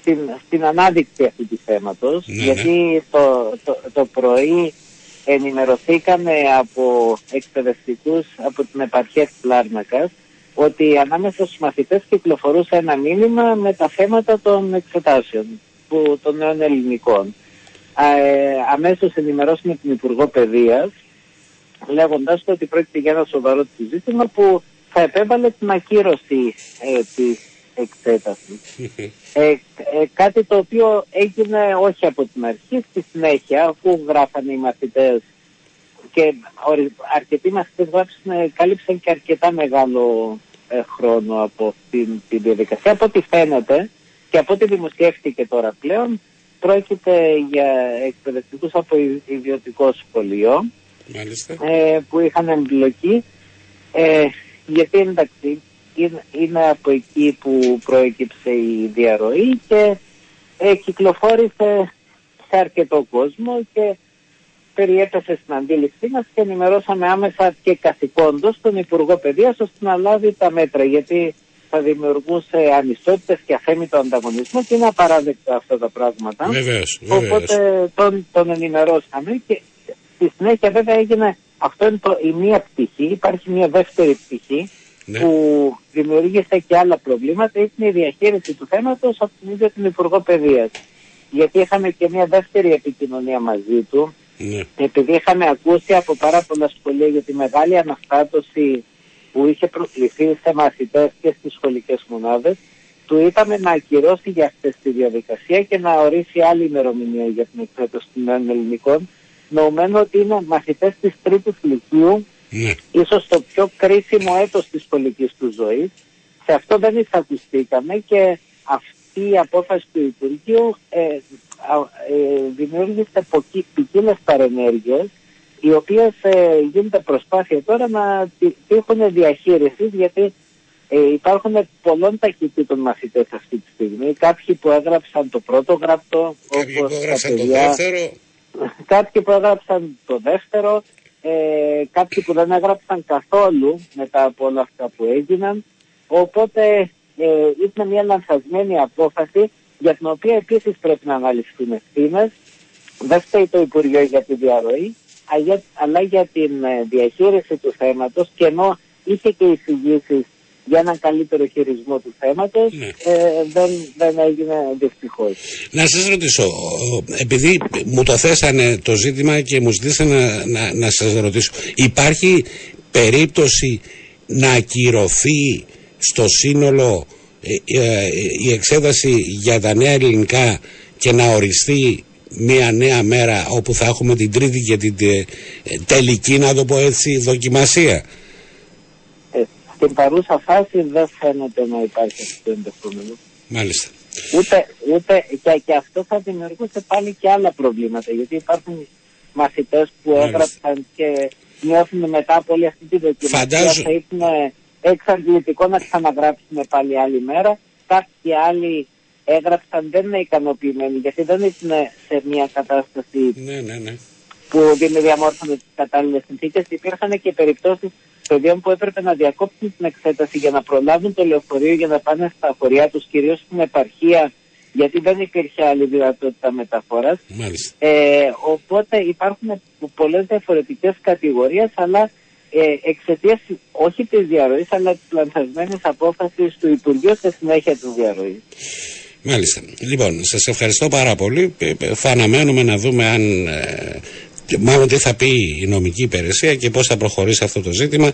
στην, στην ανάδειξη αυτού του θέματος, ναι, ναι. γιατί Το, το, το πρωί ενημερωθήκαμε από εκπαιδευτικούς από την επαρχία της Λάρνακας ότι ανάμεσα στους μαθητές κυκλοφορούσε ένα μήνυμα με τα θέματα των εξετάσεων που, των νέων ελληνικών. Ε, αμέσως ενημερώσουμε την Υπουργό Παιδείας λέγοντας ότι πρόκειται για ένα σοβαρό ζήτημα που θα επέβαλε την ακύρωση ε, της εξέταση. [LAUGHS] Ε, ε, κάτι το οποίο έγινε όχι από την αρχή, στη συνέχεια, αφού γράφανε οι μαθητές και αρκετοί μαθητές γράψαν, κάλυψαν και αρκετά μεγάλο ε, χρόνο από την, την διαδικασία. Από ό,τι φαίνεται και από ό,τι δημοσιεύτηκε τώρα πλέον, πρόκειται για εκπαιδευτικούς από ιδιωτικό σχολείο ε, που είχαν εμπλοκή. Ε, γιατί εντάξει, είναι, από εκεί που προέκυψε η διαρροή και ε, κυκλοφόρησε σε αρκετό κόσμο και περιέπεσε στην αντίληψή μας και ενημερώσαμε άμεσα και καθηκόντως τον Υπουργό Παιδείας ώστε να λάβει τα μέτρα γιατί θα δημιουργούσε ανισότητες και αφέμητο ανταγωνισμό και είναι απαράδεκτο αυτά τα πράγματα. Βεβαίως, βεβαίως. Οπότε τον, τον ενημερώσαμε και στη συνέχεια βέβαια έγινε αυτό είναι το, η μία πτυχή, υπάρχει μια δεύτερη πτυχή ναι. που δημιουργήσε και άλλα προβλήματα είναι η διαχείριση του θέματος από την ίδια την Υπουργό Παιδείας. Γιατί είχαμε και μια δεύτερη επικοινωνία μαζί του, ναι. επειδή είχαμε ακούσει από πάρα πολλά σχολεία για τη μεγάλη αναστάτωση που είχε προκληθεί σε μαθητές και στις σχολικές μονάδες, του είπαμε να ακυρώσει για αυτές τη διαδικασία και να ορίσει άλλη ημερομηνία για την εκπαίδευση των νέων ελληνικών, νοουμένου ότι είναι μαθητές της τρίτης λυκείου ναι. ίσως το πιο κρίσιμο έτος της πολιτικής του ζωής. Σε αυτό δεν εισακουστήκαμε και αυτή η απόφαση του Υπουργείου ε, ε, δημιούργησε ποικίλες παρενέργειες οι οποίες ε, γίνεται προσπάθεια τώρα να τύχουν διαχείρισης γιατί ε, υπάρχουν πολλών ταχυτήτων μαθητές αυτή τη στιγμή. Κάποιοι που έγραψαν το πρώτο γραπτό, κάποιοι που έγραψαν το δεύτερο. Κάποιοι που έγραψαν το δεύτερο, ε, κάποιοι που δεν έγραψαν καθόλου μετά από όλα αυτά που έγιναν. Οπότε ε, ήταν μια λανθασμένη απόφαση για την οποία επίσης πρέπει να αναλυθούν ευθύνες. Δεν φταίει το Υπουργείο για τη διαρροή, αλλά για την ε, διαχείριση του θέματος και ενώ είχε και εισηγήσεις για έναν καλύτερο χειρισμό του θέματος Ναι. ε, δεν, δεν έγινε δυστυχώς. Να σας ρωτήσω, επειδή μου το θέσανε το ζήτημα και μου ζητήσανε να, να, να σας ρωτήσω, υπάρχει περίπτωση να ακυρωθεί στο σύνολο ε, ε, η εξέταση για τα νέα ελληνικά και να οριστεί μια νέα μέρα όπου θα έχουμε την τρίτη και την τε- τελική, να το πω έτσι, δοκιμασία; Ε, στην παρούσα φάση δεν φαίνεται να υπάρχει αυτό το ενδεχόμενο. Μάλιστα. Ούτε, ούτε και, και αυτό θα δημιουργούσε πάλι και άλλα προβλήματα γιατί υπάρχουν μαθητές που Μάλιστα. έγραψαν και νιώθουν μετά από όλη αυτή τη δοκιμασία Φαντάζω- θα ήταν εξαντλητικό να ξαναγράψουν πάλι άλλη μέρα. Κάποιοι άλλοι έγραψαν δεν είναι ικανοποιημένοι γιατί δεν ήταν σε μια κατάσταση Ναι, ναι, ναι. που δεν διαμόρφωνε τις κατάλληλες συνθήκες. Υπήρχαν και περιπτώσεις παιδιών που έπρεπε να διακόψουν την εξέταση για να προλάβουν το λεωφορείο για να πάνε στα χωριά τους, κυρίως στην επαρχία, γιατί δεν υπήρχε άλλη δυνατότητα μεταφοράς. Μάλιστα. Ε, οπότε υπάρχουν πολλές διαφορετικές κατηγορίες, αλλά ε, εξαιτίας όχι της διαρροής, αλλά της λανθασμένης απόφασης του Υπουργείου στη συνέχεια της διαρροής. Μάλιστα. Λοιπόν, σας ευχαριστώ πάρα πολύ. Ε, ε, Θα αναμένουμε να δούμε αν... ε, μάλλον τι θα πει η νομική υπηρεσία και πώς θα προχωρήσει αυτό το ζήτημα.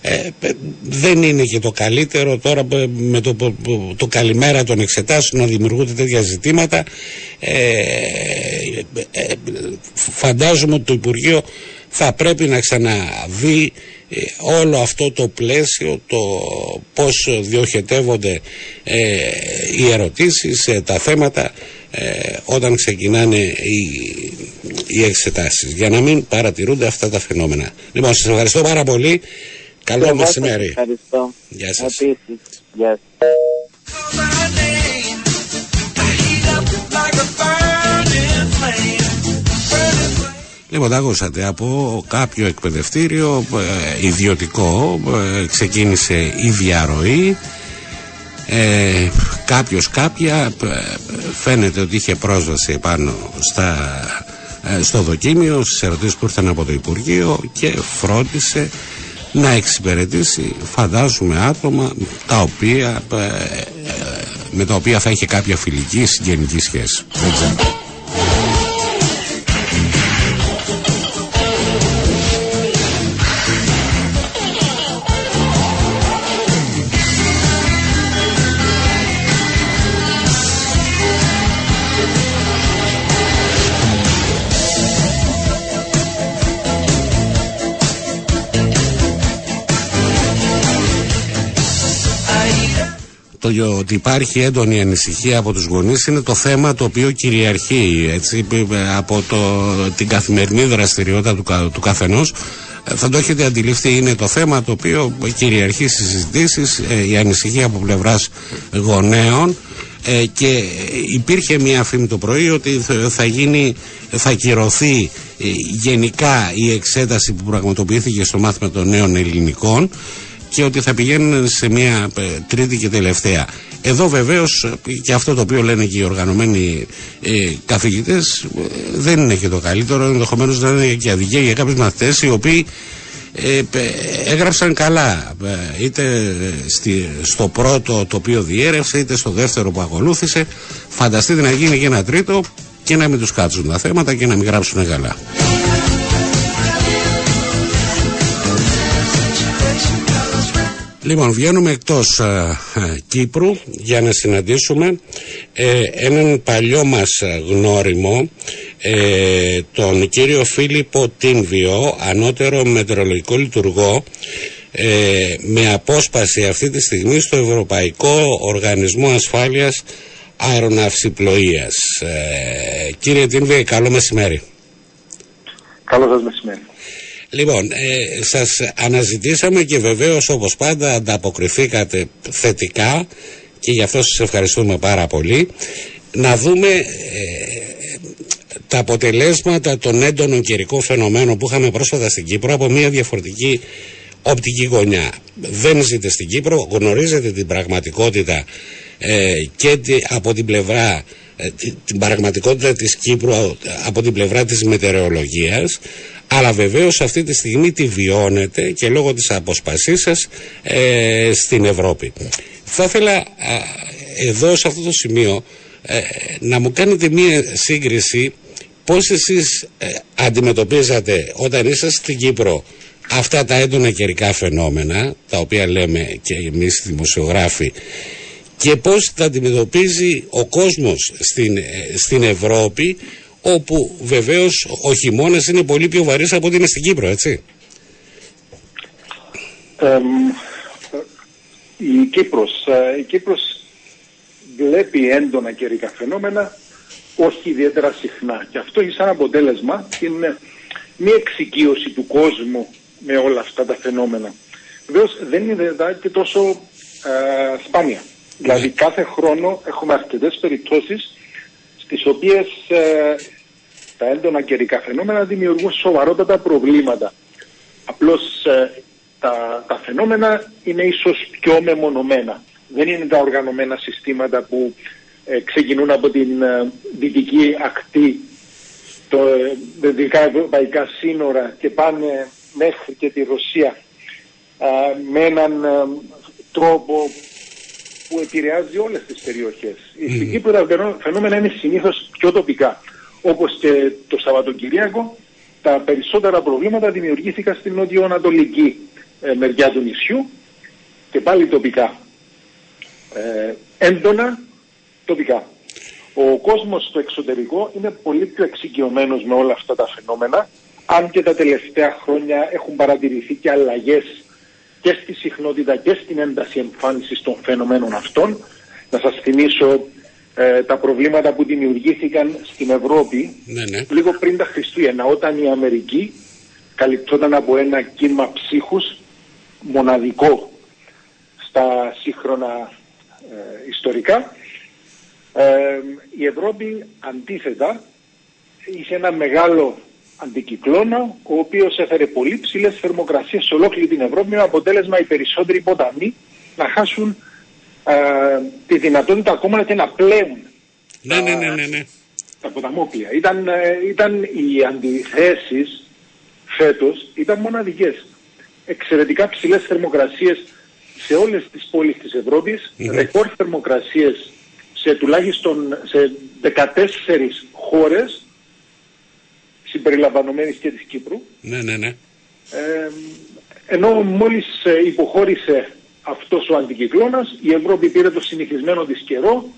Ε, ε, δεν είναι και το καλύτερο τώρα ε, με το, το, το καλημέρα των εξετάσεων να δημιουργούνται τέτοια ζητήματα. Ε, ε, ε, φαντάζομαι ότι το Υπουργείο θα πρέπει να ξαναδεί ε, όλο αυτό το πλαίσιο, το πώς διοχετεύονται ε, οι ερωτήσεις, ε, τα θέματα ε, όταν ξεκινάνε οι, οι εξετάσεις για να μην παρατηρούνται αυτά τα φαινόμενα. Λοιπόν, σας ευχαριστώ πάρα πολύ. Καλό Εγώ σας μεσημέρι. Ευχαριστώ. Γεια σας. Επίσης. Γεια σας. Λοιπόν, τα ακούσατε από κάποιο εκπαιδευτήριο ε, ιδιωτικό ε, ξεκίνησε η διαρροή ε, κάποιος κάποια ε, φαίνεται ότι είχε πρόσβαση πάνω στα, ε, στο δοκίμιο στις ερωτήσεις που ήρθαν από το Υπουργείο και φρόντισε να εξυπηρετήσει φαντάζομαι άτομα τα οποία, ε, ε, με τα οποία θα είχε κάποια φιλική συγγενική σχέση. Δεν ξέρω. Το ότι υπάρχει έντονη ανησυχία από τους γονείς είναι το θέμα το οποίο κυριαρχεί έτσι, από το, την καθημερινή δραστηριότητα του, κα- του καθενός. Ε, θα το έχετε αντιληφθεί είναι το θέμα το οποίο κυριαρχεί στις συζητήσεις ε, η ανησυχία από πλευράς γονέων. Ε, και υπήρχε μια φήμη το πρωί ότι θα- θα γίνει, θα κυρωθεί ε, γενικά η εξέταση που πραγματοποιήθηκε στο μάθημα των νέων ελληνικών και ότι θα πηγαίνουν σε μια ε, τρίτη και τελευταία. Εδώ βεβαίως ε, και αυτό το οποίο λένε και οι οργανωμένοι ε, καθηγητές ε, δεν είναι και το καλύτερο, ενδεχομένως να είναι και αδικία για κάποιους μαθητές οι οποίοι ε, πε- έγραψαν καλά. Ε, είτε στη, στο πρώτο το οποίο διέρευσε είτε στο δεύτερο που ακολούθησε. Φανταστείτε να γίνει και ένα τρίτο και να μην τους κάτσουν τα θέματα και να μην γράψουν καλά Λοιπόν, βγαίνουμε εκτός ε, ε, Κύπρου για να συναντήσουμε ε, έναν παλιό μας ε, γνώριμο, ε, τον κύριο Φίλιππο Τίνβιο, ανώτερο μετεωρολογικό λειτουργό, ε, με απόσπαση αυτή τη στιγμή στο Ευρωπαϊκό Οργανισμό Ασφάλειας Αεροναυσιπλοείας. Ε, κύριε Τίνβιο, καλό μεσημέρι. Καλό σας μεσημέρι. Λοιπόν, ε, σας αναζητήσαμε και βεβαίως όπως πάντα ανταποκριθήκατε θετικά και γι' αυτό σας ευχαριστούμε πάρα πολύ. Να δούμε ε, τα αποτελέσματα των έντονων καιρικών φαινομένων που είχαμε πρόσφατα στην Κύπρο από μια διαφορετική οπτική γωνιά. Δεν ζείτε στην Κύπρο, γνωρίζετε την πραγματικότητα ε, και τη- από την πλευρά ε, την πραγματικότητα της Κύπρου από την πλευρά της μετεωρολογίας αλλά βεβαίως αυτή τη στιγμή τη βιώνετε και λόγω της αποσπασής σας ε, στην Ευρώπη. Θα ήθελα εδώ σε αυτό το σημείο ε, να μου κάνετε μία σύγκριση πώς εσείς ε, αντιμετωπίζατε όταν είσαστε στην Κύπρο αυτά τα έντονα καιρικά φαινόμενα τα οποία λέμε και εμείς δημοσιογράφοι και πώς τα αντιμετωπίζει ο κόσμος στην, ε, στην Ευρώπη όπου βεβαίως ο χειμώνας είναι πολύ πιο βαρύς από ότι είναι στην Κύπρο, έτσι. η, Κύπρος, η Κύπρος βλέπει έντονα καιρικά φαινόμενα όχι ιδιαίτερα συχνά. Και αυτό έχει σαν αποτέλεσμα την μη εξοικείωση του κόσμου με όλα αυτά τα φαινόμενα. Βεβαίως δεν είναι και τόσο ε, σπάνια. Δηλαδή κάθε χρόνο έχουμε αρκετές περιπτώσεις στις οποίες ε, τα έντονα καιρικά φαινόμενα δημιουργούν σοβαρότατα προβλήματα. Απλώς ε, τα, τα φαινόμενα είναι ίσως πιο μεμονωμένα. Δεν είναι τα οργανωμένα συστήματα που ε, ξεκινούν από την ε, δυτική ακτή, το ε, δυτικά ευρωπαϊκά σύνορα και πάνε μέχρι και τη Ρωσία με έναν τρόπο που επηρεάζει όλες τις περιοχές. Mm. Στην Κύπρο τα φαινόμενα είναι συνήθως πιο τοπικά. Όπως και το Σαββατοκυριακό, τα περισσότερα προβλήματα δημιουργήθηκαν στην νότιο-ανατολική μεριά του νησιού και πάλι τοπικά. Ε, έντονα τοπικά. Ο κόσμος στο εξωτερικό είναι πολύ πιο εξοικειωμένος με όλα αυτά τα φαινόμενα, αν και τα τελευταία χρόνια έχουν παρατηρηθεί και αλλαγές και στη συχνότητα και στην ένταση εμφάνισης των φαινομένων αυτών. Να σας θυμίσω ε, τα προβλήματα που δημιουργήθηκαν στην Ευρώπη ναι, ναι. λίγο πριν τα Χριστούγεννα, όταν η Αμερική καλυπτόταν από ένα κύμα ψύχους μοναδικό στα σύγχρονα ε, ιστορικά ε, η Ευρώπη αντίθετα είχε ένα μεγάλο αντικυκλώνα ο οποίος έφερε πολύ ψηλές θερμοκρασίες σε ολόκληρη την Ευρώπη με αποτέλεσμα οι περισσότεροι ποταμοί να χάσουν ε, τη δυνατότητα ακόμα και να πλέουν ναι, ναι, ναι, ναι, ναι. τα ποταμόπλια. Ήταν, ε, ήταν οι αντιθέσεις φέτος ήταν μοναδικές. Εξαιρετικά ψηλές θερμοκρασίες σε όλες τις πόλεις της Ευρώπης, mm-hmm. ρεκόρ θερμοκρασίες σε τουλάχιστον σε 14 χώρες συμπεριλαμβανομένης και της Κύπρου. Ναι, ναι, ναι. Ε, ενώ μόλις ε, υποχώρησε αυτός ο αντικυκλώνας, η Ευρώπη πήρε το συνηθισμένο της καιρό,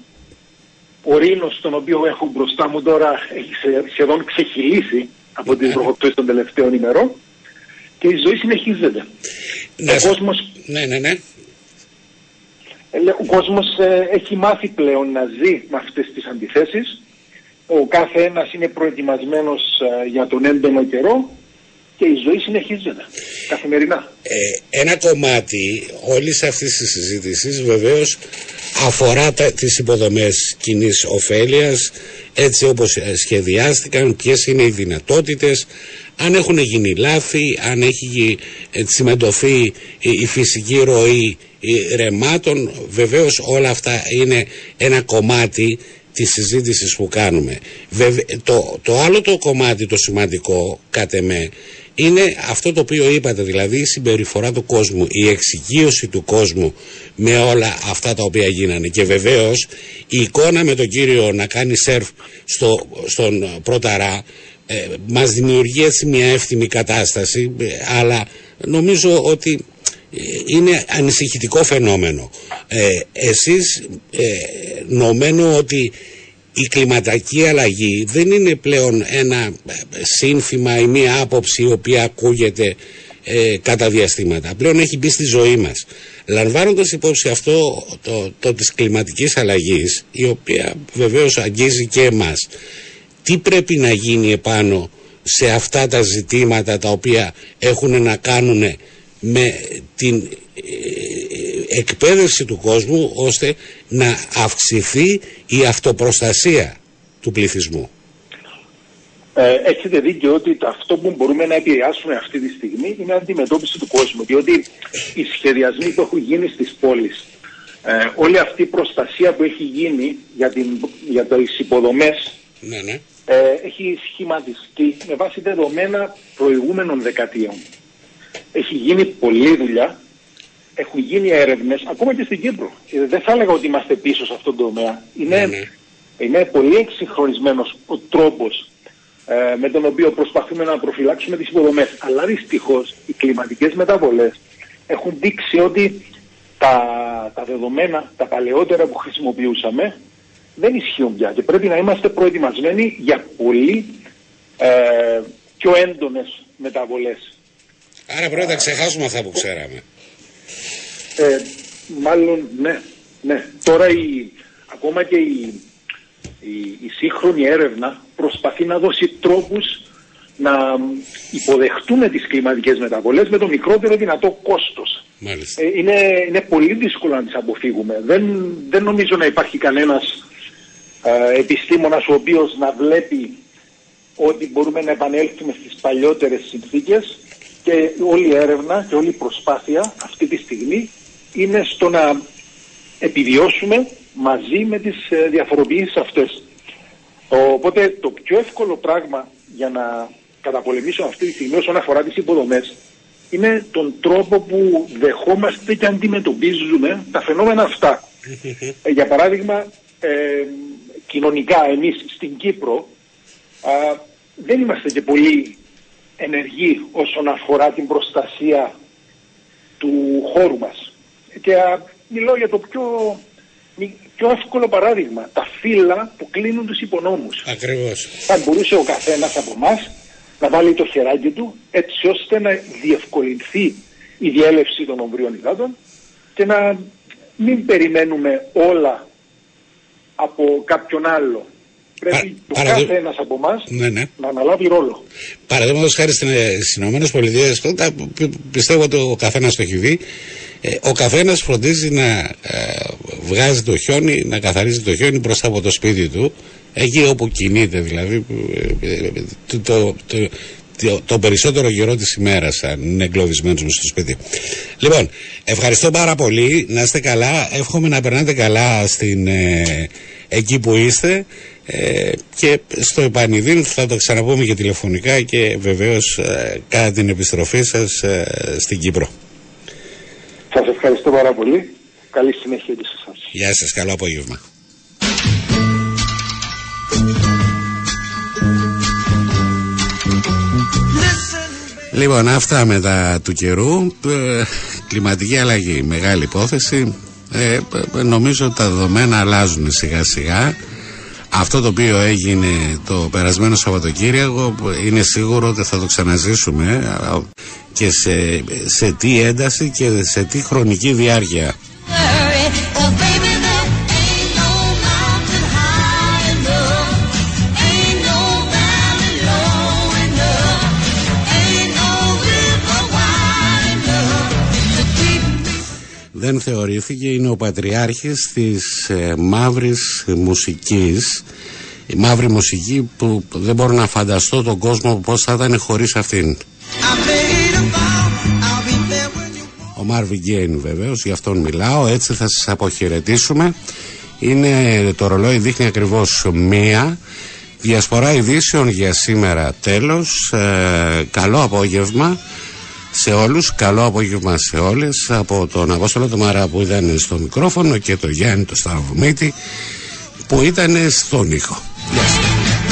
ο Ρήνος τον οποίο έχω μπροστά μου τώρα έχει σχεδόν ξεχυλήσει από τις βροχοπτώσεις των τελευταίων ημερών και η ζωή συνεχίζεται. ο κόσμος... Ναι, ναι, ναι. Ε, ο κόσμος ε, έχει μάθει πλέον να ζει με αυτές τις αντιθέσεις. Ο κάθε ένας είναι προετοιμασμένος ε, για τον έντονο καιρό και η ζωή συνεχίζεται καθημερινά. ένα κομμάτι όλης αυτής της συζήτησης βεβαίως αφορά τα, τις υποδομές κοινής ωφέλειας έτσι όπως σχεδιάστηκαν, ποιες είναι οι δυνατότητες, αν έχουν γίνει λάθη, αν έχει τσιμεντωθεί η φυσική ροή ρεμάτων βεβαίως όλα αυτά είναι ένα κομμάτι της συζήτησης που κάνουμε. Το, το άλλο το κομμάτι το σημαντικό κάτε με είναι αυτό το οποίο είπατε δηλαδή η συμπεριφορά του κόσμου η εξοικείωση του κόσμου με όλα αυτά τα οποία γίνανε. Και βεβαίως η εικόνα με τον κύριο να κάνει σερφ στο, στον Πρωταρά ε, μας δημιουργεί έτσι μια εύθυμη κατάσταση ε, αλλά νομίζω ότι είναι ανησυχητικό φαινόμενο. Ε, εσείς ε, νομένω ότι η κλιματική αλλαγή δεν είναι πλέον ένα σύνθημα ή μία άποψη η οποία ακούγεται ε, κατά διαστήματα. Πλέον έχει μπει στη ζωή μας. Λαμβάνοντας υπόψη αυτό το, το της κλιματικής αλλαγής, η οποία βεβαίως αγγίζει και εμάς, τι πρέπει να γίνει επάνω σε αυτά τα ζητήματα τα οποία έχουν να κάνουν με την ε, ε, εκπαίδευση του κόσμου ώστε να αυξηθεί η αυτοπροστασία του πληθυσμού. Ε, έχετε δίκιο ότι αυτό που μπορούμε να επηρεάσουμε αυτή τη στιγμή είναι η αντιμετώπιση του κόσμου. Διότι οι σχεδιασμοί που έχουν γίνει στις πόλεις ε, όλη αυτή η προστασία που έχει γίνει για, την, για τις υποδομές Ναι, ναι. ε, έχει σχηματιστεί με βάση δεδομένα προηγούμενων δεκαετιών. Έχει γίνει πολλή δουλειά, έχουν γίνει έρευνες, ακόμα και στην Κύπρο. Ε, δεν θα έλεγα ότι είμαστε πίσω σε αυτόν τον τομέα. Είναι, Ναι, ναι. είναι πολύ εξυγχρονισμένος ο τρόπος ε, με τον οποίο προσπαθούμε να προφυλάξουμε τις υποδομές. Αλλά δυστυχώς οι κλιματικές μεταβολές έχουν δείξει ότι τα, τα δεδομένα, τα παλαιότερα που χρησιμοποιούσαμε δεν ισχύουν πια και πρέπει να είμαστε προετοιμασμένοι για πολύ ε, πιο έντονες μεταβολές. Άρα πρέπει να τα ξεχάσουμε αυτά που ξέραμε. Ε, μάλλον ναι, ναι. Τώρα η, ακόμα και η, η, η σύγχρονη έρευνα προσπαθεί να δώσει τρόπους να υποδεχτούμε τις κλιματικές μεταβολές με το μικρότερο δυνατό κόστος. Μάλιστα. Ε, είναι, είναι πολύ δύσκολο να τις αποφύγουμε. Δεν, δεν νομίζω να υπάρχει κανένας ε, επιστήμονας ο οποίος να βλέπει ότι μπορούμε να επανέλθουμε στις παλιότερες συνθήκες και όλη η έρευνα και όλη η προσπάθεια αυτή τη στιγμή είναι στο να επιβιώσουμε μαζί με τις ε, διαφοροποιήσεις αυτές. Οπότε το πιο εύκολο πράγμα για να καταπολεμήσουμε αυτή τη στιγμή όσον αφορά τις υποδομές είναι τον τρόπο που δεχόμαστε και αντιμετωπίζουμε τα φαινόμενα αυτά. Ε, για παράδειγμα, ε, κοινωνικά εμείς στην Κύπρο α, δεν είμαστε και πολύ ενεργοί όσον αφορά την προστασία του χώρου μας. Και α, μιλώ για το πιο, μη- πιο εύκολο παράδειγμα. Τα φύλλα που κλείνουν τους υπονόμους. Ακριβώς. Θα μπορούσε ο καθένας από εμάς να βάλει το χεράκι του έτσι ώστε να διευκολυνθεί η διέλευση των ομβρίων υδάτων και να μην περιμένουμε όλα από κάποιον άλλο. Πρέπει Πα- ο παραδείγμα- κάθε ένας από εμάς Ναι, ναι. να αναλάβει ρόλο. Παραδείγματος χάρη στις Ηνωμένες Πολιτείες, πιστεύω ότι ο καθένας το έχει δει. ε, ο καθένας φροντίζει να ε, βγάζει το χιόνι, να καθαρίζει το χιόνι μπροστά από το σπίτι του, εκεί όπου κινείται δηλαδή, που, ε, ε, το, το, το, το, το περισσότερο καιρό της ημέρας αν είναι εγκλωβισμένος μες στο σπίτι. Λοιπόν, ευχαριστώ πάρα πολύ, να είστε καλά, εύχομαι να περνάτε καλά στην, ε, εκεί που είστε ε, και στο επανειδήν θα το ξαναπούμε και τηλεφωνικά και βεβαίως ε, κατά την επιστροφή σας ε, στην Κύπρο. Σας ευχαριστώ πάρα πολύ. Καλή συνέχεια και σε εσάς. Γεια σας, καλό απόγευμα. Λοιπόν, αυτά μετά του καιρού. Ε, κλιματική αλλαγή, μεγάλη υπόθεση. Ε, ε, νομίζω ότι τα δεδομένα αλλάζουν σιγά σιγά. Αυτό το οποίο έγινε το περασμένο Σαββατοκύριακο είναι σίγουρο ότι θα το ξαναζήσουμε ε, και σε, σε τι ένταση και σε τι χρονική διάρκεια. Δεν θεωρήθηκε είναι ο πατριάρχης της ε, μαύρης μουσικής. Η μαύρη μουσική που δεν μπορώ να φανταστώ τον κόσμο πως θα ήταν χωρίς αυτήν. I made a vow, I'll be there when you ο Μάρβι Γκέιν βεβαίως γι' αυτόν μιλάω. Έτσι θα σας αποχαιρετήσουμε. Είναι το ρολόι δείχνει ακριβώς μία. Διασπορά ειδήσεων για σήμερα τέλος. Ε, καλό απόγευμα σε όλους, καλό απόγευμα σε όλες από τον Απόστολο του Μαρά που ήταν στο μικρόφωνο και τον Γιάννη το Σταυρομίτη που ήταν στον ήχο. Γεια σας.